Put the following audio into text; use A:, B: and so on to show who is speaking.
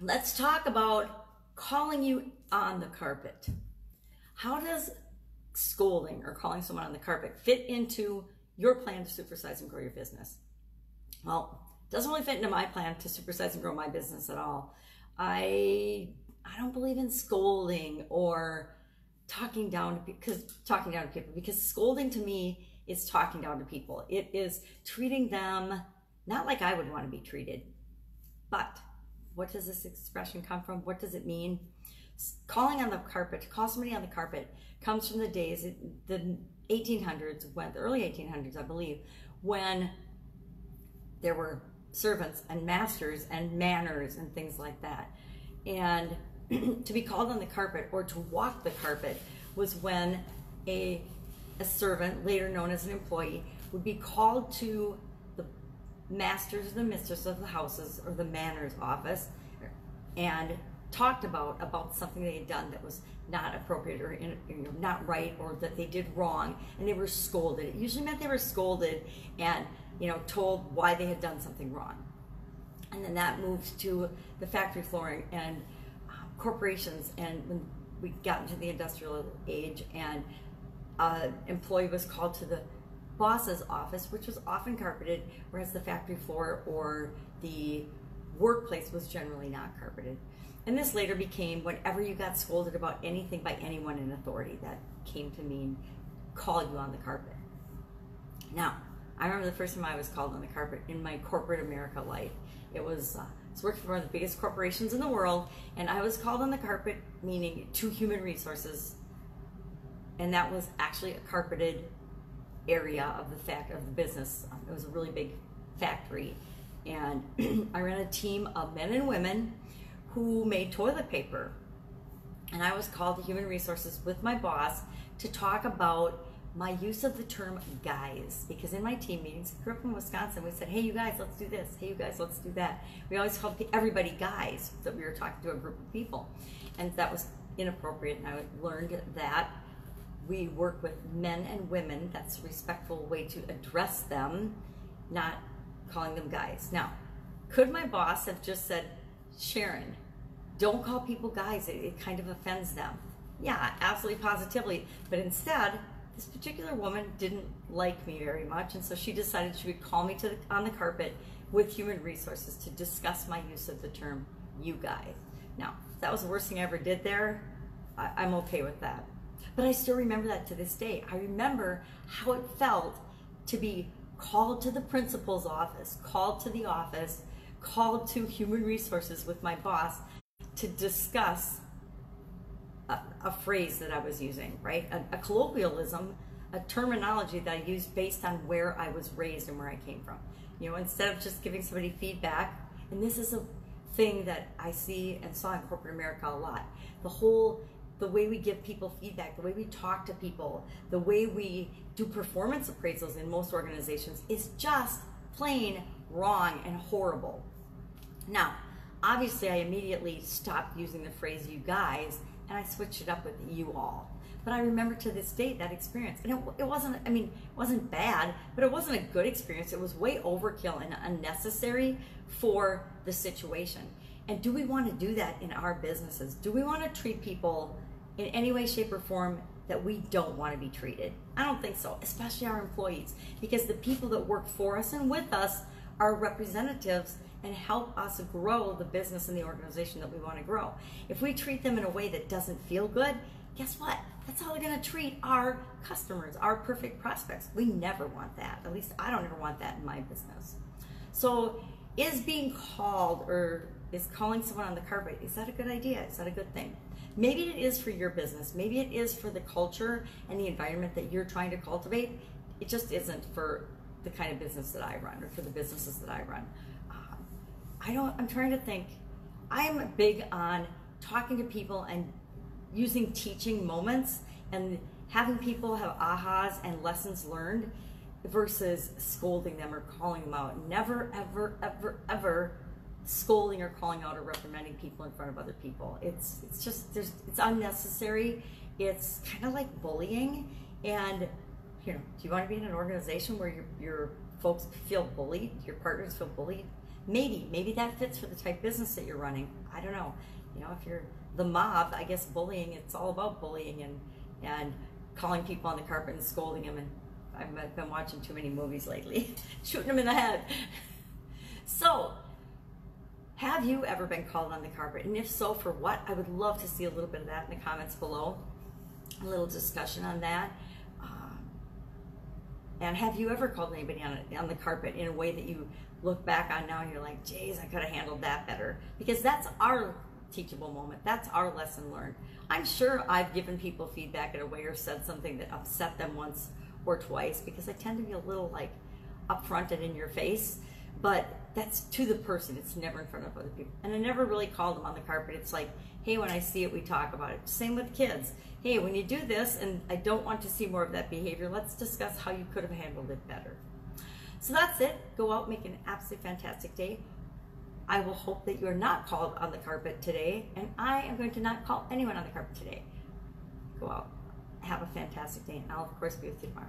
A: let's talk about calling you on the carpet. How does scolding or calling someone on the carpet fit into your plan to supersize and grow your business? Well, it doesn't really fit into my plan to supersize and grow my business at all. I I don't believe in scolding or talking down to because talking down to people because scolding to me is talking down to people. It is treating them not like I would want to be treated. But what does this expression come from? What does it mean? Calling on the carpet, to call somebody on the carpet, comes from the days, the 1800s, when, the early 1800s, I believe, when there were servants and masters and manners and things like that. And to be called on the carpet or to walk the carpet was when a, a servant, later known as an employee, would be called to the masters or the mistress of the houses or the manor's office and talked about about something they had done that was not appropriate or in, you know, not right or that they did wrong and they were scolded. It usually meant they were scolded and you know told why they had done something wrong. And then that moved to the factory floor and um, corporations and when we got into the industrial age and an employee was called to the boss's office, which was often carpeted, whereas the factory floor or the workplace was generally not carpeted. And this later became whenever you got scolded about anything by anyone in authority, that came to mean call you on the carpet. Now, I remember the first time I was called on the carpet in my corporate America life. It was uh, was working for one of the biggest corporations in the world, and I was called on the carpet, meaning to human resources, and that was actually a carpeted area of the fact of the business. Um, it was a really big factory, and I ran a team of men and women who made toilet paper, and I was called to human resources with my boss to talk about my use of the term guys because in my team meetings, I grew up in Wisconsin, we said, hey, you guys, let's do this. Hey, you guys, let's do that. We always called everybody guys that we were talking to a group of people. And that was inappropriate. And I learned that we work with men and women. That's a respectful way to address them, not calling them guys. Now, could my boss have just said, Sharon, don't call people guys, it, it kind of offends them. Yeah, absolutely positively. But instead, this particular woman didn't like me very much, and so she decided she would call me to the, on the carpet with human resources to discuss my use of the term "you guys." Now, that was the worst thing I ever did there. I, I'm okay with that, but I still remember that to this day. I remember how it felt to be called to the principal's office, called to the office, called to human resources with my boss to discuss a, a phrase that I was using, right? A, a colloquialism, a terminology that I used based on where I was raised and where I came from. You know, instead of just giving somebody feedback, and this is a thing that I see and saw in corporate America a lot. The whole the way we give people feedback, the way we talk to people, the way we do performance appraisals in most organizations is just plain wrong and horrible. Now, obviously, I immediately stopped using the phrase you guys and I switched it up with you all. But I remember to this day that experience, and it, it wasn't. I mean, it wasn't bad, but it wasn't a good experience. It was way overkill and unnecessary for the situation. And do we want to do that in our businesses? Do we want to treat people in any way, shape, or form that we don't want to be treated? I don't think so, especially our employees, because the people that work for us and with us are representatives and help us grow the business and the organization that we want to grow. If we treat them in a way that doesn't feel good, guess what? That's how we're going to treat our customers, our perfect prospects. We never want that. At least I don't ever want that in my business. So, is being called or is calling someone on the carpet, is that a good idea? Is that a good thing? Maybe it is for your business. Maybe it is for the culture and the environment that you're trying to cultivate. It just isn't for the kind of business that I run or for the businesses that I run. Um, I don't, I'm trying to think. I'm big on talking to people and using teaching moments and having people have ahas and lessons learned versus scolding them or calling them out. Never, ever, ever, ever scolding or calling out or reprimanding people in front of other people. It's it's just there's it's unnecessary. It's kind of like bullying. And you know, do you want to be in an organization where your your folks feel bullied, your partners feel bullied? maybe, maybe that fits for the type of business that you're running. I don't know. You know, if you're the mob, I guess bullying, it's all about bullying and, and calling people on the carpet and scolding them. And I've been watching too many movies lately, shooting them in the head. So, have you ever been called on the carpet? And if so, for what? I would love to see a little bit of that in the comments below. A little discussion on that. Um, and have you ever called anybody on, on the carpet in a way that you look back on now and you're like, geez, I could have handled that better? Because that's our teachable moment. That's our lesson learned. I'm sure I've given people feedback in a way or said something that upset them once or twice because I tend to be a little like upfront and in your face. But that's to the person. It's never in front of other people. And I never really called them on the carpet. It's like, hey, when I see it, we talk about it. Same with kids. Hey, when you do this, and I don't want to see more of that behavior, let's discuss how you could have handled it better. So that's it. Go out, make an absolutely fantastic day. I will hope that you are not called on the carpet today, and I am going to not call anyone on the carpet today. Go out, have a fantastic day, and I'll, of course, be with you tomorrow.